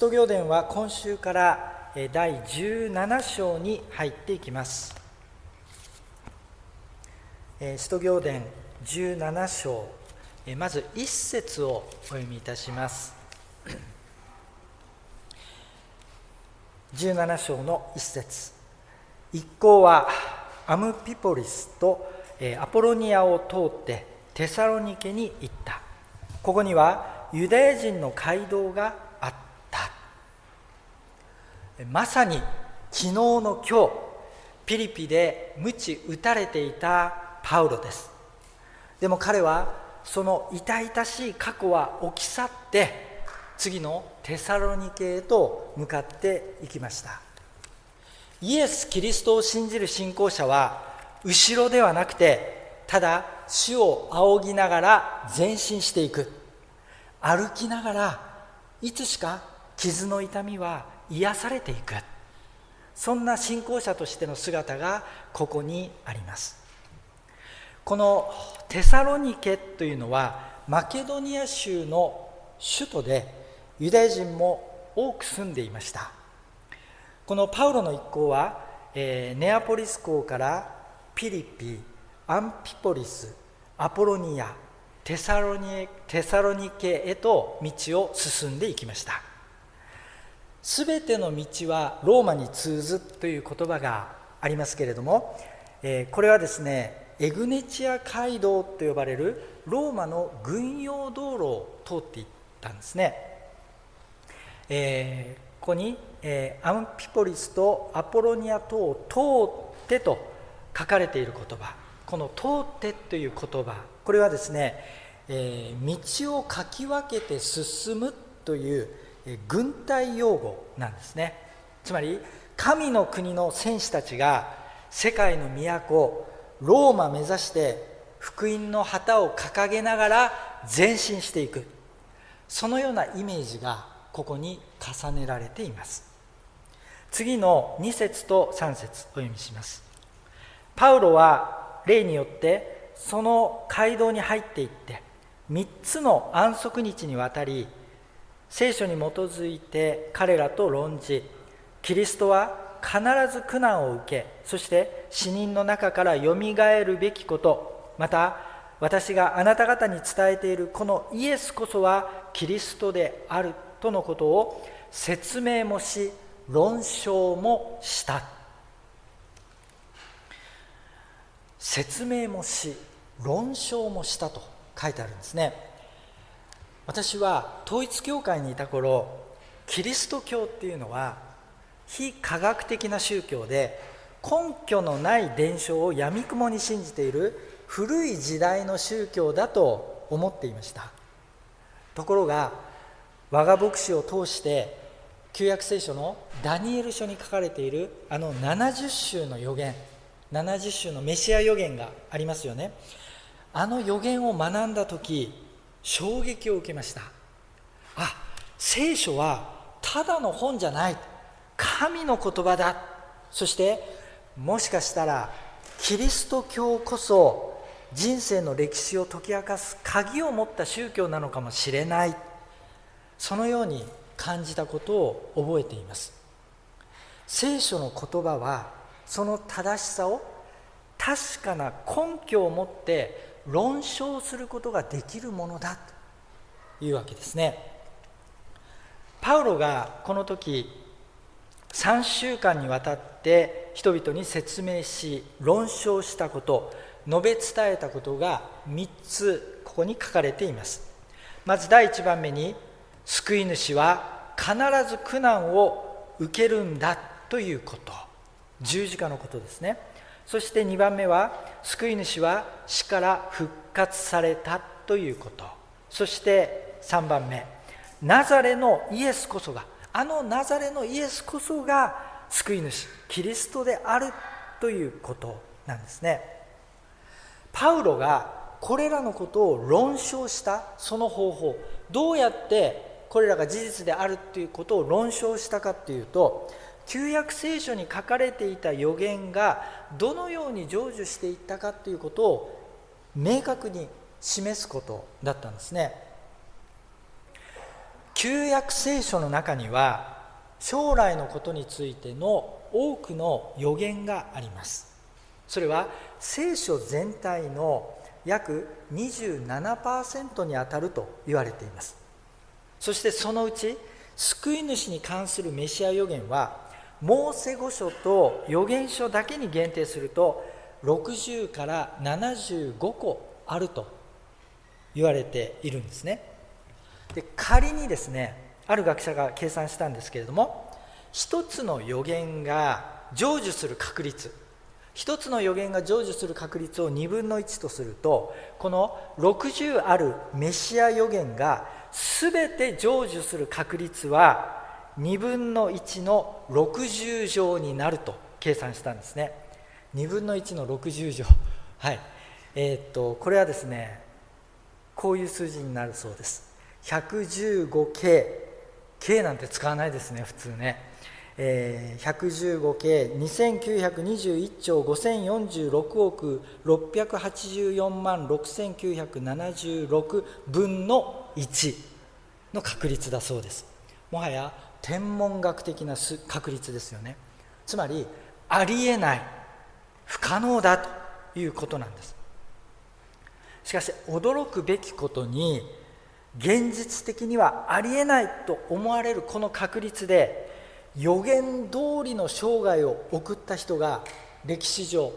使徒行伝は今週から第17章に入っていきます。使徒行伝17章まず1節をお読みいたします。17章の1節。一行はアムピポリスとアポロニアを通ってテサロニケに行った。ここにはユダヤ人の街道がまさに昨日の今日ピリピで鞭打たれていたパウロです。でも彼はその痛々しい過去は置き去って次のテサロニケへと向かっていきました。イエス・キリストを信じる信仰者は後ろではなくてただ主を仰ぎながら前進していく。歩きながらいつしか傷の痛みは癒されていく。そんな信仰者としての姿がここにあります。このテサロニケというのはマケドニア州の首都でユダヤ人も多く住んでいました。このパウロの一行は、えー、ネアポリス港からピリピアンピポリスアポロニアテサロニテサロニケへと道を進んでいきました。すべての道はローマに通ずという言葉がありますけれども、えー、これはですねエグネチア街道と呼ばれるローマの軍用道路を通っていったんですね、えー、ここに、えー、アンピポリスとアポロニア島を通ってと書かれている言葉。この「通って」という言葉これはですね、えー、道をかき分けて進むという、軍隊用語なんですね。つまり神の国の戦士たちが世界の都ローマ目指して福音の旗を掲げながら前進していく。そのようなイメージがここに重ねられています。次の2節と3節お読みします。パウロは例によってその街道に入っていって3つの安息日にわたり聖書に基づいて彼らと論じキリストは必ず苦難を受けそして死人の中からよみがえるべきことまた私があなた方に伝えているこのイエスこそはキリストであるとのことを説明もし論証もした。説明もし論証もしたと書いてあるんですね。私は統一教会にいた頃キリスト教っていうのは非科学的な宗教で根拠のない伝承をやみくもに信じている古い時代の宗教だと思っていました。ところが我が牧師を通して旧約聖書のダニエル書に書かれているあの70週の予言70週のメシア予言がありますよね。あの予言を学んだ時衝撃を受けました。あ聖書はただの本じゃない。神の言葉だ。そしてもしかしたらキリスト教こそ人生の歴史を解き明かす鍵を持った宗教なのかもしれない。そのように感じたことを覚えています。聖書の言葉はその正しさを確かな根拠を持って論証することができるものだというわけですね。パウロがこの時3週間にわたって人々に説明し論証したこと述べ伝えたことが3つここに書かれています。まず第1番目に救い主は必ず苦難を受けるんだということ。十字架のことですね。そして2番目は救い主は死から復活されたということ。そして3番目ナザレのイエスこそがあのナザレのイエスこそが救い主キリストであるということなんですね。パウロがこれらのことを論証したその方法どうやってこれらが事実であるということを論証したかっていうと旧約聖書に書かれていた予言がどのように成就していったかということを明確に示すことだったんですね。旧約聖書の中には将来のことについての多くの予言があります。それは聖書全体の約27%にあたると言われています。そしてそのうち救い主に関するメシア予言はモーセ語書と預言書だけに限定すると60から75個あると言われているんですね。で仮にですねある学者が計算したんですけれども一つの予言が成就する確率一つの予言が成就する確率を2分の1とするとこの60あるメシア予言が全て成就する確率は2分の1の60乗になると計算したんですね。2分の1の60乗。はい。えー、っとこれはですねこういう数字になるそうです。115K K なんて使わないですね普通ね。えー、115系2921兆5046億。684万6976分の1の確率だそうです。もはや天文学的な確率ですよね。つまりありえない不可能だということなんです。しかし驚くべきことに現実的にはありえないと思われるこの確率で予言通りの生涯を送った人が歴史上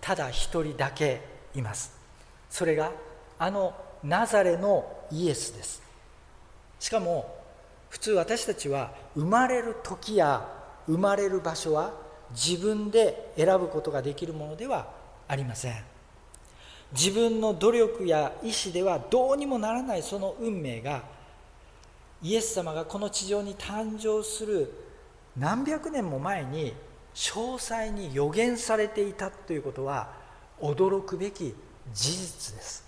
ただ一人だけいます。それがあのナザレのイエスです。しかも普通私たちは生まれる時や生まれる場所は自分で選ぶことができるものではありません。自分の努力や意志ではどうにもならないその運命がイエス様がこの地上に誕生する何百年も前に詳細に予言されていたということは驚くべき事実です。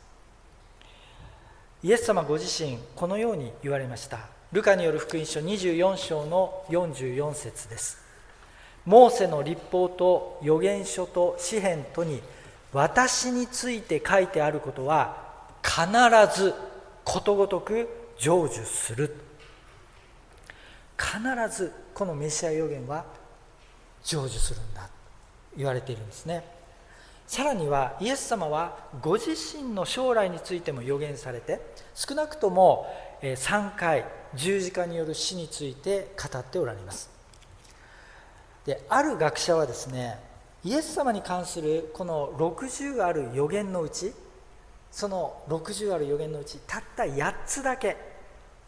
イエス様ご自身このように言われました。ルカによる福音書24章の44節です。モーセの立法と預言書と詩篇とに私について書いてあることは必ずことごとく成就する。必ずこのメシア予言は成就するんだ。と言われているんですね。さらにはイエス様はご自身の将来についても予言されて少なくとも3回十字架による死について語っておられます。である学者はですねイエス様に関するこの60ある予言のうちその60ある予言のうちたった8つだけ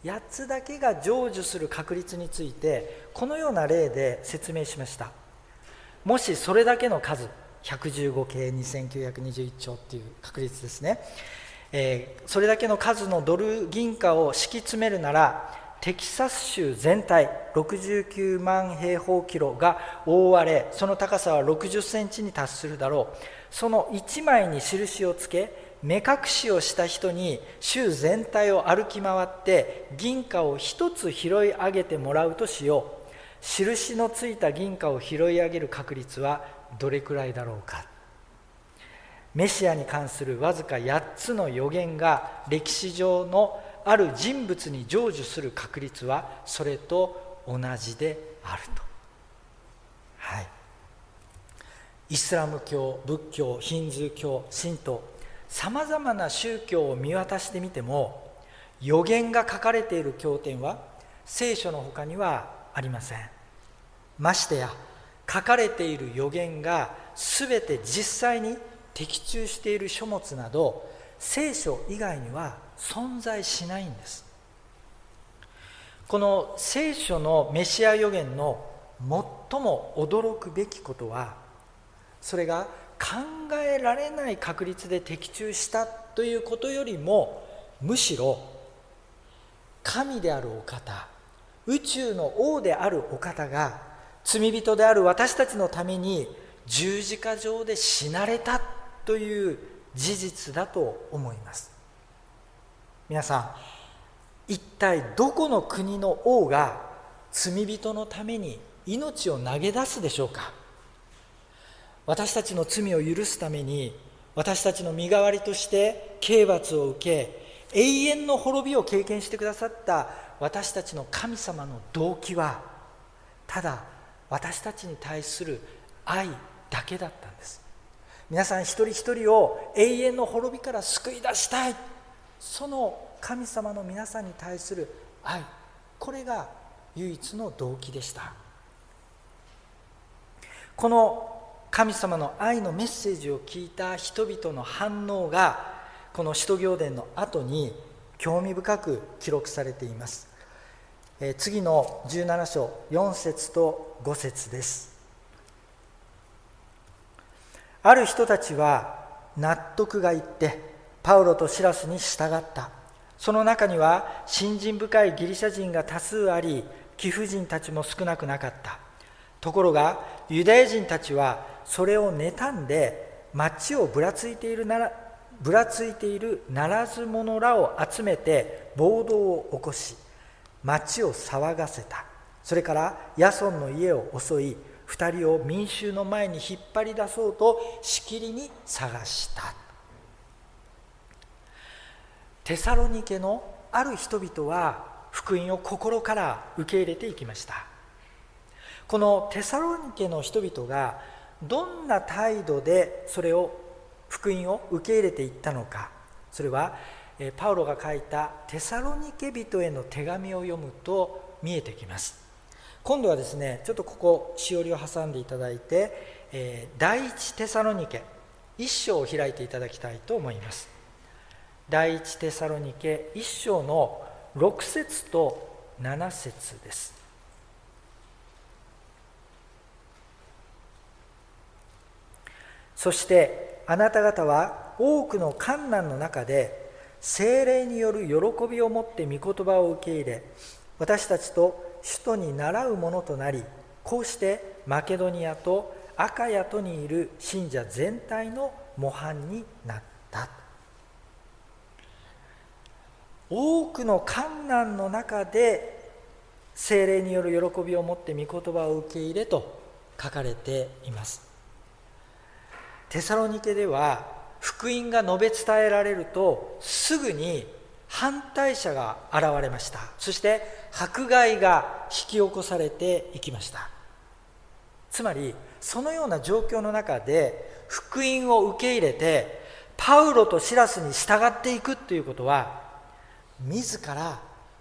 8つだけが成就する確率についてこのような例で説明しました。もしそれだけの数115系2921兆っていう確率ですね、えー、それだけの数のドル銀貨を敷き詰めるならテキサス州全体69万平方キロが覆われその高さは60センチに達するだろう。その1枚に印をつけ目隠しをした人に州全体を歩き回って銀貨を一つ拾い上げてもらうとしよう。印のついた銀貨を拾い上げる確率はどれくらいだろうか。メシアに関するわずか8つの予言が歴史上のある人物に成就する確率はそれと同じであると。はい。イスラム教仏教ヒンズー教神道さまざまな宗教を見渡してみても予言が書かれている経典は聖書の他にはありません。ましてや書かれている予言が全て実際に的中している書物など聖書以外には存在しないんです。この聖書のメシア予言の最も驚くべきことはそれが考えられない確率で的中したということよりもむしろ神であるお方宇宙の王であるお方が罪人である私たちのために十字架上で死なれたという事実だと思います。皆さん一体どこの国の王が罪人のために命を投げ出すでしょうか？私たちの罪を許すために私たちの身代わりとして刑罰を受け永遠の滅びを経験してくださった私たちの神様の動機はただ私たちに対する愛だけだったんです。皆さん一人一人を永遠の滅びから救い出したい。その神様の皆さんに対する愛。これが唯一の動機でした。この神様の愛のメッセージを聞いた人々の反応がこの使徒行伝の後に興味深く記録されています、え次の17章4節と5節です。ある人たちは納得がいってパウロとシラスに従った。その中には信心深いギリシャ人が多数あり貴婦人たちも少なくなかった。ところがユダヤ人たちはそれを妬んで町をぶらついているならぶらついているならず者らを集めて暴動を起こし町を騒がせた。それからヤソンの家を襲い2人を民衆の前に引っ張り出そうとしきりに探した。テサロニケのある人々は福音を心から受け入れていきました。このテサロニケの人々がどんな態度でそれを福音を受け入れていったのか。それはパウロが書いたテサロニケ人への手紙を読むと見えてきます。今度はですねちょっとここしおりを挟んでいただいて、えー、第一テサロニケ一章を開いていただきたいと思います。第一テサロニケ一章の6節と7節です。そしてあなた方は多くの困難の中で精霊による喜びを持って御言葉を受け入れ私たちと首都に倣うものとなりこうしてマケドニアとアカヤとにいる信者全体の模範になった。多くの困難の中で精霊による喜びを持って御言葉を受け入れと書かれています。テサロニケでは福音が述べ伝えられるとすぐに反対者が現れました。そして迫害が引き起こされていきました。つまりそのような状況の中で福音を受け入れてパウロとシラスに従っていくということは自ら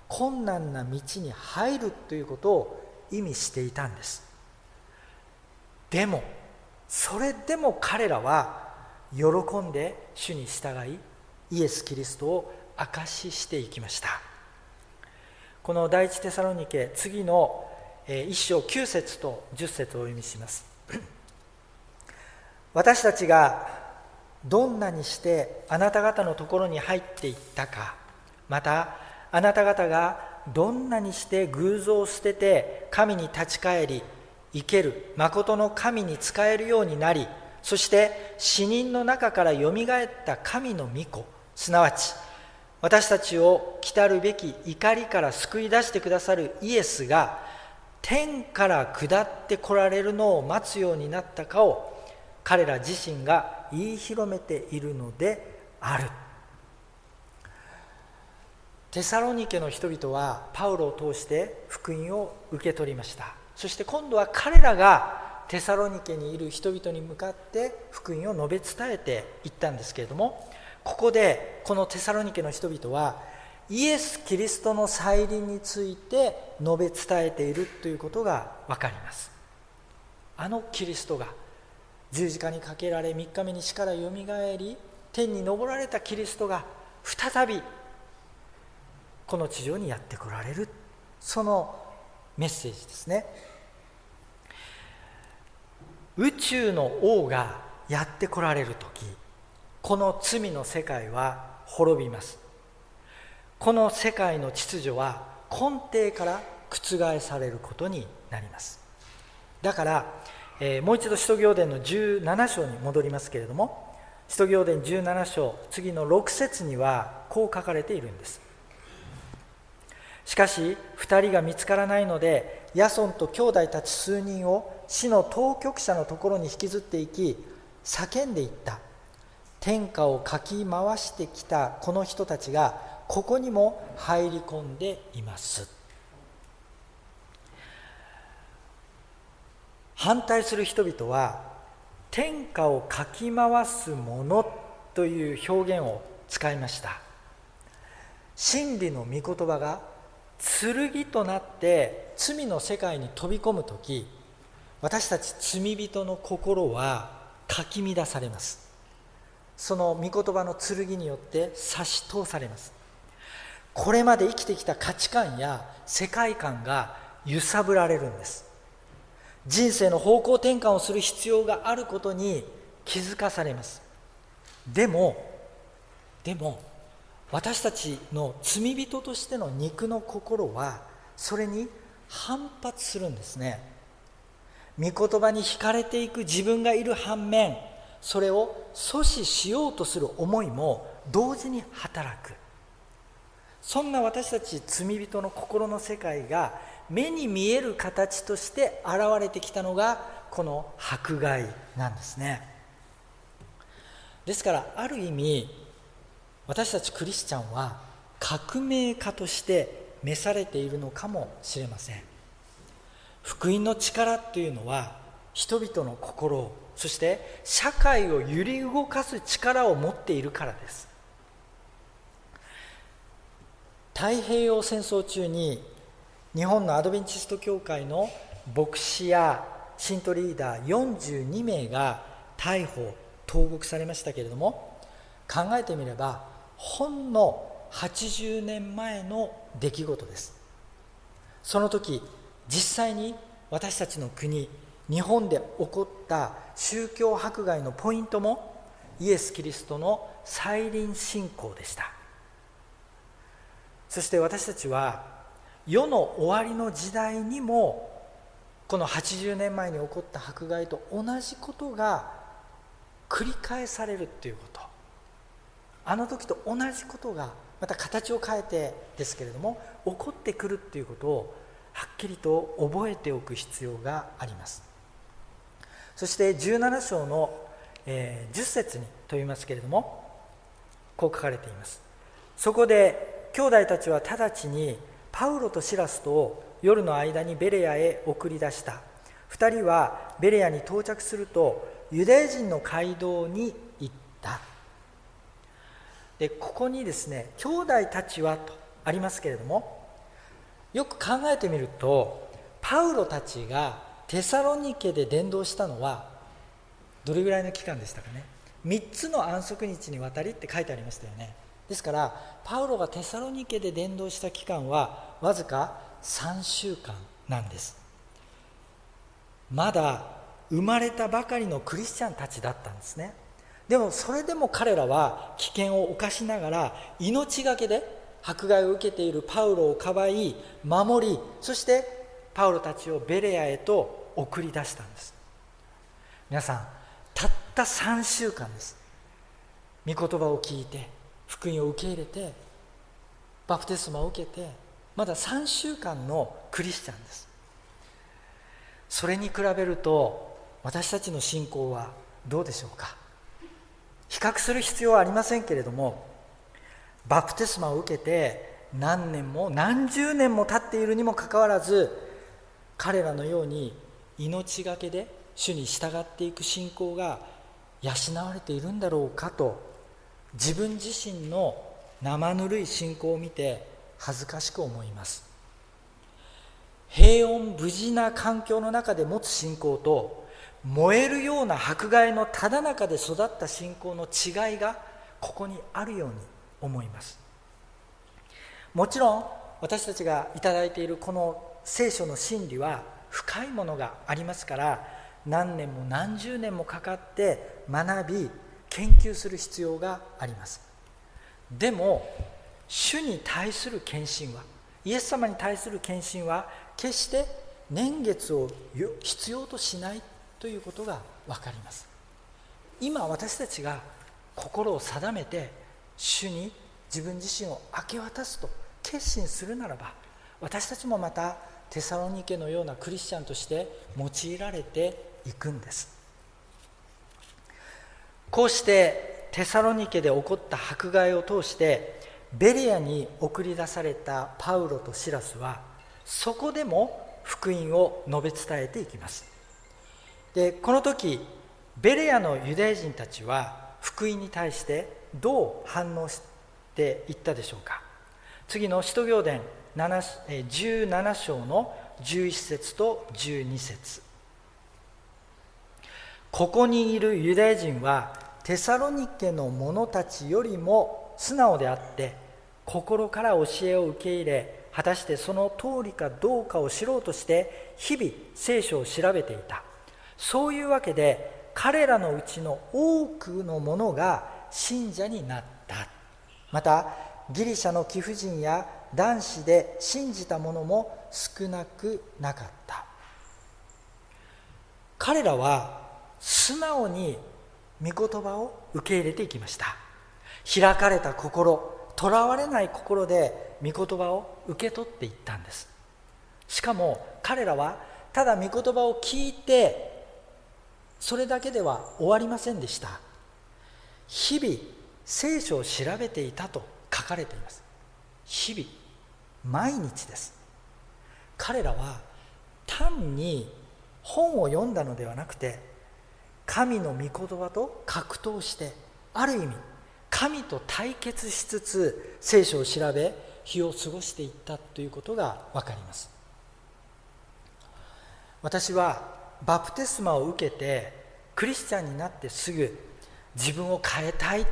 困難な道に入るということを意味していたんです。でもそれでも彼らは喜んで主に従いイエス・キリストを証ししていきました。この第一テサロニケ次の1章9節と10節をお読みします。私たちがどんなにしてあなた方のところに入っていったかまたあなた方がどんなにして偶像を捨てて神に立ち返り生ける誠の神に仕えるようになりそして死人の中からよみがえった神の御子すなわち私たちを来るべき怒りから救い出してくださるイエスが天から下ってこられるのを待つようになったかを彼ら自身が言い広めているのである。テサロニケの人々はパウロを通して福音を受け取りました。そして今度は彼らがテサロニケにいる人々に向かって福音を述べ伝えていったんですけれどもここでこのテサロニケの人々はイエス・キリストの再臨について述べ伝えているということが分かります。あのキリストが十字架にかけられ3日目に死からよみがえり天に昇られたキリストが再びこの地上にやってこられる。そのメッセージですね。宇宙の王がやってこられる時この罪の世界は滅びます。この世界の秩序は根底から覆されることになります。だから、えー、もう一度使徒行伝の17章に戻りますけれども使徒行伝17章次の6節にはこう書かれているんです。しかし2人が見つからないのでヤソンと兄弟たち数人を死の当局者のところに引きずっていき叫んでいった。天下をかき回してきたこの人たちがここにも入り込んでいます。反対する人々は天下をかき回すものという表現を使いました。真理の御言葉が剣となって罪の世界に飛び込む時私たち罪人の心はかき乱されます。その御言葉の剣によって差し通されます。これまで生きてきた価値観や世界観が揺さぶられるんです。人生の方向転換をする必要があることに気づかされます。でもでも私たちの罪人としての肉の心はそれに反発するんですね。御言葉に惹かれていく自分がいる反面それを阻止しようとする思いも同時に働く。そんな私たち罪人の心の世界が目に見える形として現れてきたのがこの迫害なんですね。ですからある意味私たちクリスチャンは革命家として召されているのかもしれません。福音の力というのは人々の心をそして社会を揺り動かす力を持っているからです。太平洋戦争中に日本のアドベンチスト教会の牧師や信徒リーダー42名が逮捕投獄されましたけれども考えてみればほんの80年前の出来事です。その時実際に私たちの国日本で起こった宗教迫害のポイントもイエス・キリストの再臨信仰でした。そして私たちは世の終わりの時代にもこの80年前に起こった迫害と同じことが繰り返されるっていうこと。あの時と同じことがまた形を変えてですけれども起こってくるっていうことをはっきりと覚えておく必要があります。そして17章の、えー、10節にと言いますけれどもこう書かれています。そこで兄弟たちは直ちにパウロとシラスと夜の間にベレアへ送り出した。2人はベレアに到着するとユダヤ人の街道に行った。でここにですね兄弟たちはとありますけれどもよく考えてみるとパウロたちがテサロニケで伝道したのはどれぐらいの期間でしたかね？3つの安息日にわたりって書いてありましたよね。ですからパウロがテサロニケで伝道した期間はわずか3週間なんです。まだ生まれたばかりのクリスチャンたちだったんですね。でもそれでも彼らは危険を冒しながら命がけで迫害を受けているパウロをかばい守りそしてパウロたちをベレアへと送り出したんです。皆さんたった3週間です。御言葉を聞いて福音を受け入れてバプテスマを受けてまだ3週間のクリスチャンです。それに比べると私たちの信仰はどうでしょうか。比較する必要はありませんけれどもバプテスマを受けて何年も何十年も経っているにもかかわらず彼らのように命がけで主に従っていく信仰が養われているんだろうかと自分自身の生ぬるい信仰を見て恥ずかしく思います。平穏無事な環境の中で持つ信仰と燃えるような迫害のただ中で育った信仰の違いがここにあるように思います。もちろん私たちが頂いているこの聖書の真理は深いものがありますから何年も何十年もかかって学び研究する必要があります。でも主に対する献身はイエス様に対する献身は決して年月を必要としないということが分かります。今私たちが心を定めて主に自分自身を明け渡すと決心するならば私たちもまたテサロニケのようなクリスチャンとして用いられていくんです。こうしてテサロニケで起こった迫害を通してベレアに送り出されたパウロとシラスはそこでも福音を述べ伝えていきます。でこの時ベレアのユダヤ人たちは福音に対してどう反応していったでしょうか。次の使徒行伝17章の11節と12節。ここにいるユダヤ人はテサロニケの者たちよりも素直であって心から教えを受け入れ果たしてその通りかどうかを知ろうとして日々聖書を調べていた。そういうわけで彼らのうちの多くの者が信者になった。またギリシャの貴婦人や男子で信じた者も少なくなかった。彼らは素直に御言葉を受け入れていきました。開かれた心とらわれない心で御言葉を受け取っていったんです。しかも彼らはただ御言葉を聞いてそれだけでは終わりませんでした。日々聖書を調べていたと書かれています。日々。毎日です。彼らは単に本を読んだのではなくて神の御言葉と格闘してある意味神と対決しつつ聖書を調べ日を過ごしていったということが分かります。私はバプテスマを受けてクリスチャンになってすぐ自分を変えたい。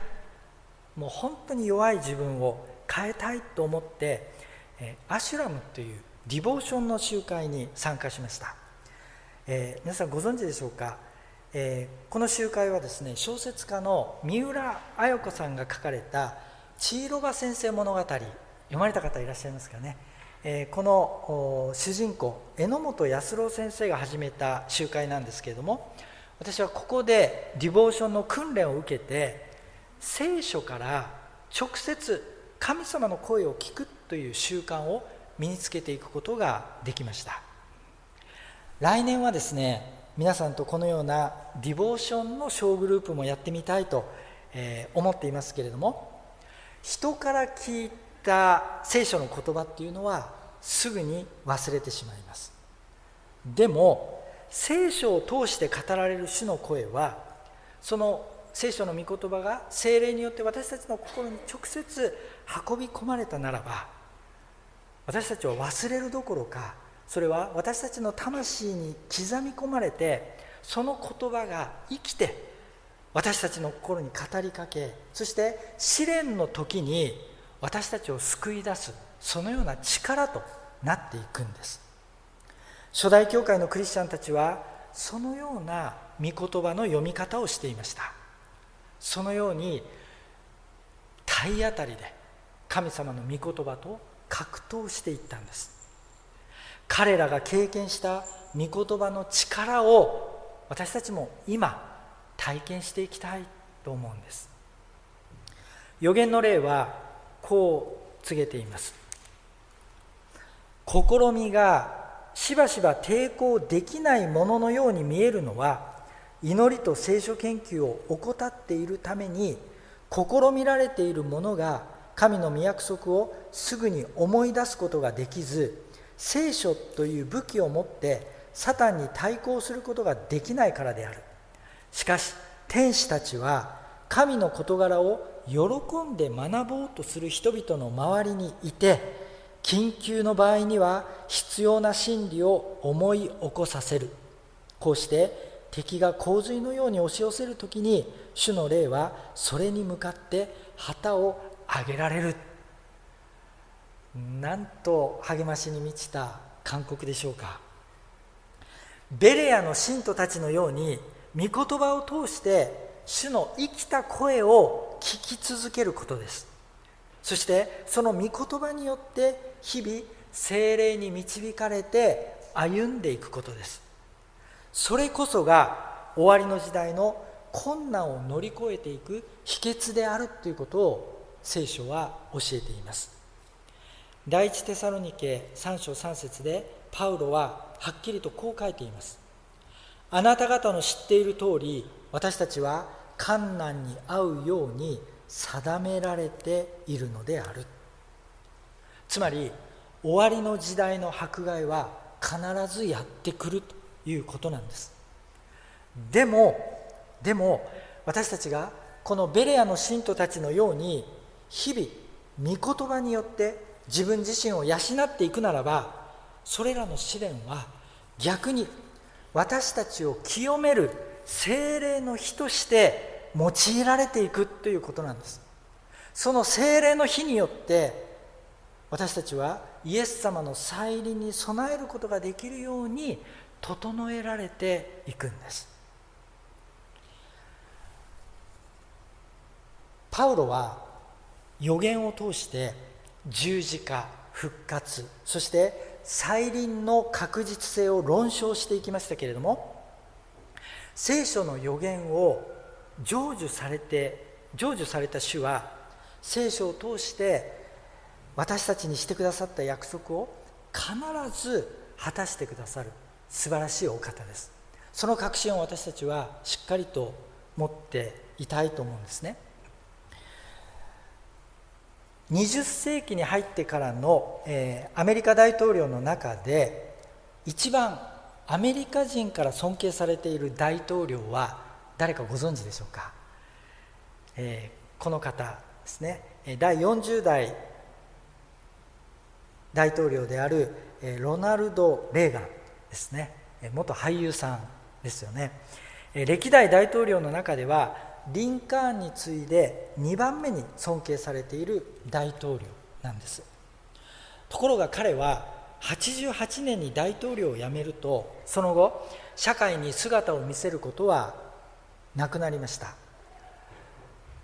もう本当に弱い自分を変えたいと思ってアシュラムというディボーションの集会に参加しました、えー、皆さんご存知でしょうか、えー、この集会はですね小説家の三浦綾子さんが書かれた「千尋場先生物語」読まれた方いらっしゃいますかね、えー、この主人公榎本康郎先生が始めた集会なんですけれども私はここでディボーションの訓練を受けて聖書から直接神様の声を聞くっという習慣を身につけていくことができました。来年はですね皆さんとこのようなディボーションの小グループもやってみたいと、え、思っていますけれども人から聞いた聖書の言葉っていうのはすぐに忘れてしまいます。でも聖書を通して語られる主の声はその聖書の御言葉が精霊によって私たちの心に直接運び込まれたならば私たちは忘れるどころかそれは私たちの魂に刻み込まれてその言葉が生きて私たちの心に語りかけそして試練の時に私たちを救い出すそのような力となっていくんです。初代教会のクリスチャンたちはそのような御言葉の読み方をしていました。そのように体当たりで神様の御言葉と格闘していったんです。彼らが経験した御言葉の力を私たちも今体験していきたいと思うんです。予言の例はこう告げています。試みがしばしば抵抗できないもののように見えるのは祈りと聖書研究を怠っているために試みられているものが神の御約束をすぐに思い出すことができず聖書という武器を持ってサタンに対抗することができないからである。しかし天使たちは神の事柄を喜んで学ぼうとする人々の周りにいて緊急の場合には必要な真理を思い起こさせる。こうして敵が洪水のように押し寄せる時に主の霊はそれに向かって旗を上げられる。なんと励ましに満ちた勧告でしょうか。ベレアの信徒たちのように御言葉を通して主の生きた声を聞き続けることです。そしてその御言葉によって日々精霊に導かれて歩んでいくことです。それこそが終わりの時代の困難を乗り越えていく秘訣であるということを聖書は教えています。第一テサロニケ3章3節でパウロははっきりとこう書いています。あなた方の知っている通り私たちは困難に遭うように定められているのである。つまり終わりの時代の迫害は必ずやってくるということなんです。でもでも私たちがこのベレアの信徒たちのように日々御言葉によって自分自身を養っていくならばそれらの試練は逆に私たちを清める精霊の日として用いられていくということなんです。その精霊の日によって私たちはイエス様の再臨に備えることができるように整えられていくんです。パウロは予言を通して十字架復活そして再臨の確実性を論証していきましたけれども聖書の予言を成就されて成就された主は聖書を通して私たちにしてくださった約束を必ず果たしてくださる素晴らしいお方です。その確信を私たちはしっかりと持っていたいと思うんですね。20世紀に入ってからの、えー、アメリカ大統領の中で一番アメリカ人から尊敬されている大統領は誰かご存知でしょうか、えー、この方ですね。第40代大統領であるロナルド・レーガンですね。元俳優さんですよね。歴代大統領の中ではリンカーンに次いで2番目に尊敬されている大統領なんです。ところが彼は88年に大統領を辞めるとその後社会に姿を見せることはなくなりました。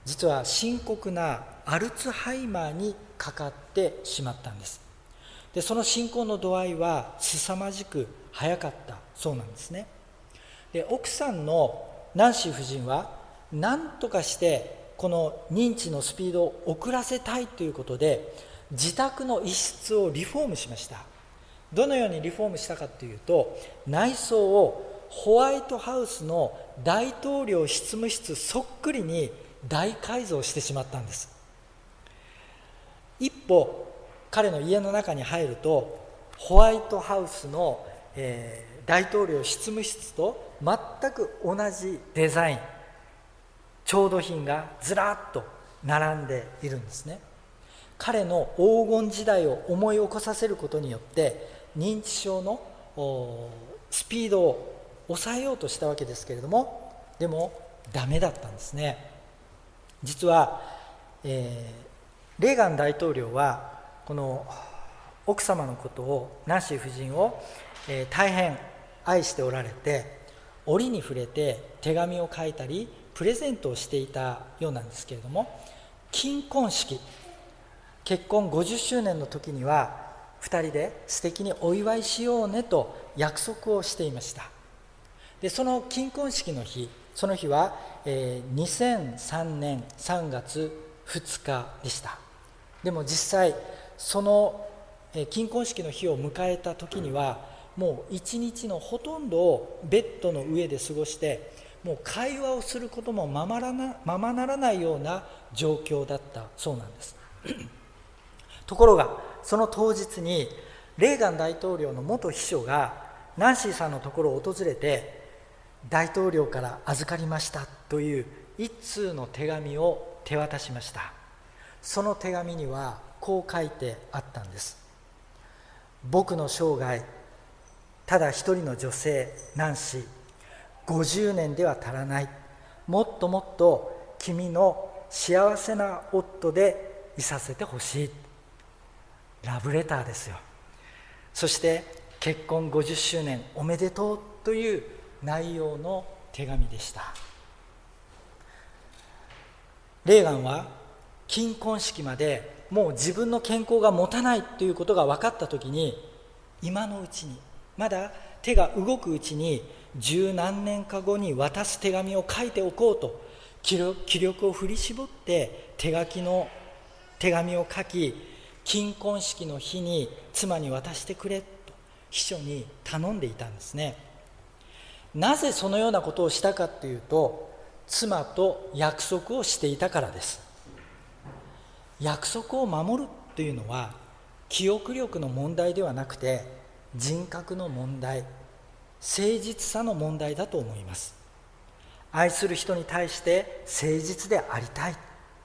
実は深刻なアルツハイマーにかかってしまったんです。でその信仰の度合いは凄まじく早かったそうなんですね。で奥さんのナンシー夫人は何とかしてこの認知のスピードを遅らせたいということで自宅の一室をリフォームしました。どのようにリフォームしたかというと内装をホワイトハウスの大統領執務室そっくりに大改造してしまったんです。一歩彼の家の中に入るとホワイトハウスの、えー、大統領執務室と全く同じデザイン。調度品がずらっと並んでいるんですね。彼の黄金時代を思い起こさせることによって認知症のスピードを抑えようとしたわけですけれどもでもダメだったんですね。実は、えー、レーガン大統領はこの奥様のことをナンシー夫人を、えー、大変愛しておられて折に触れて手紙を書いたりプレゼントをしていたようなんですけれども金婚式結婚50周年の時には2人で素敵にお祝いしようねと約束をしていました。でその金婚式の日その日は、えー、2003年3月2日でした。でも実際その、えー、金婚式の日を迎えた時にはもう一日のほとんどをベッドの上で過ごしてもう会話をすることもままなままならないような状況だった。そうなんです。ところがその当日にレーガン大統領の元秘書がナンシーさんのところを訪れて大統領から預かりましたという一通の手紙を手渡しました。その手紙にはこう書いてあったんです。僕の生涯ただ一人の女性ナンシー。50年では足らない。もっともっと君の幸せな夫でいさせてほしい。ラブレターですよ。そして結婚50周年おめでとうという内容の手紙でした。レーガンは金婚式までもう自分の健康が持たないということが分かった時に今のうちにまだ手が動くうちに十何年か後に渡す手紙を書いておこうと気力を振り絞って手書きの手紙を書き金婚式の日に妻に渡してくれと秘書に頼んでいたんですね。なぜそのようなことをしたかというと妻と約束をしていたからです。約束を守るというのは記憶力の問題ではなくて人格の問題誠実さの問題だと思います。愛する人に対して誠実でありたい。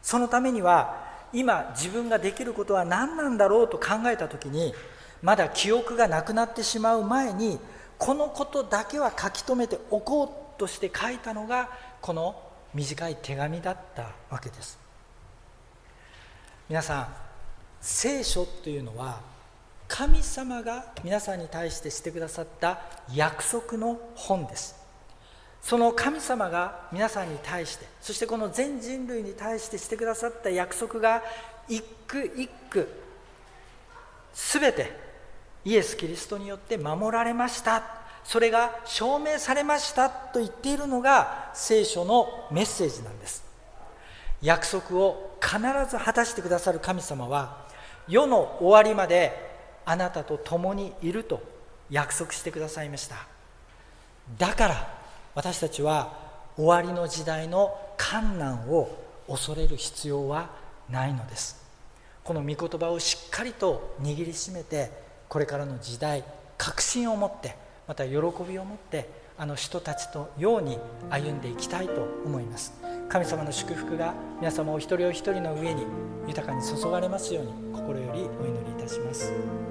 そのためには今自分ができることは何なんだろうと考えた時にまだ記憶がなくなってしまう前にこのことだけは書き留めておこうとして書いたのがこの短い手紙だったわけです。皆さん聖書というのは神様が皆さんに対してしてくださった約束の本です。その神様が皆さんに対してそしてこの全人類に対してしてくださった約束が一句一句全てイエス・キリストによって守られました。それが証明されましたと言っているのが聖書のメッセージなんです。約束を必ず果たしてくださる神様は世の終わりまであなたと共にいると約束してくださいました。だから私たちは終わりの時代の困難を恐れる必要はないのです。この御言葉をしっかりと握りしめてこれからの時代確信を持ってまた喜びを持ってあの人たちとように歩んでいきたいと思います。神様の祝福が皆様お一人お一人の上に豊かに注がれますように心よりお祈りいたします。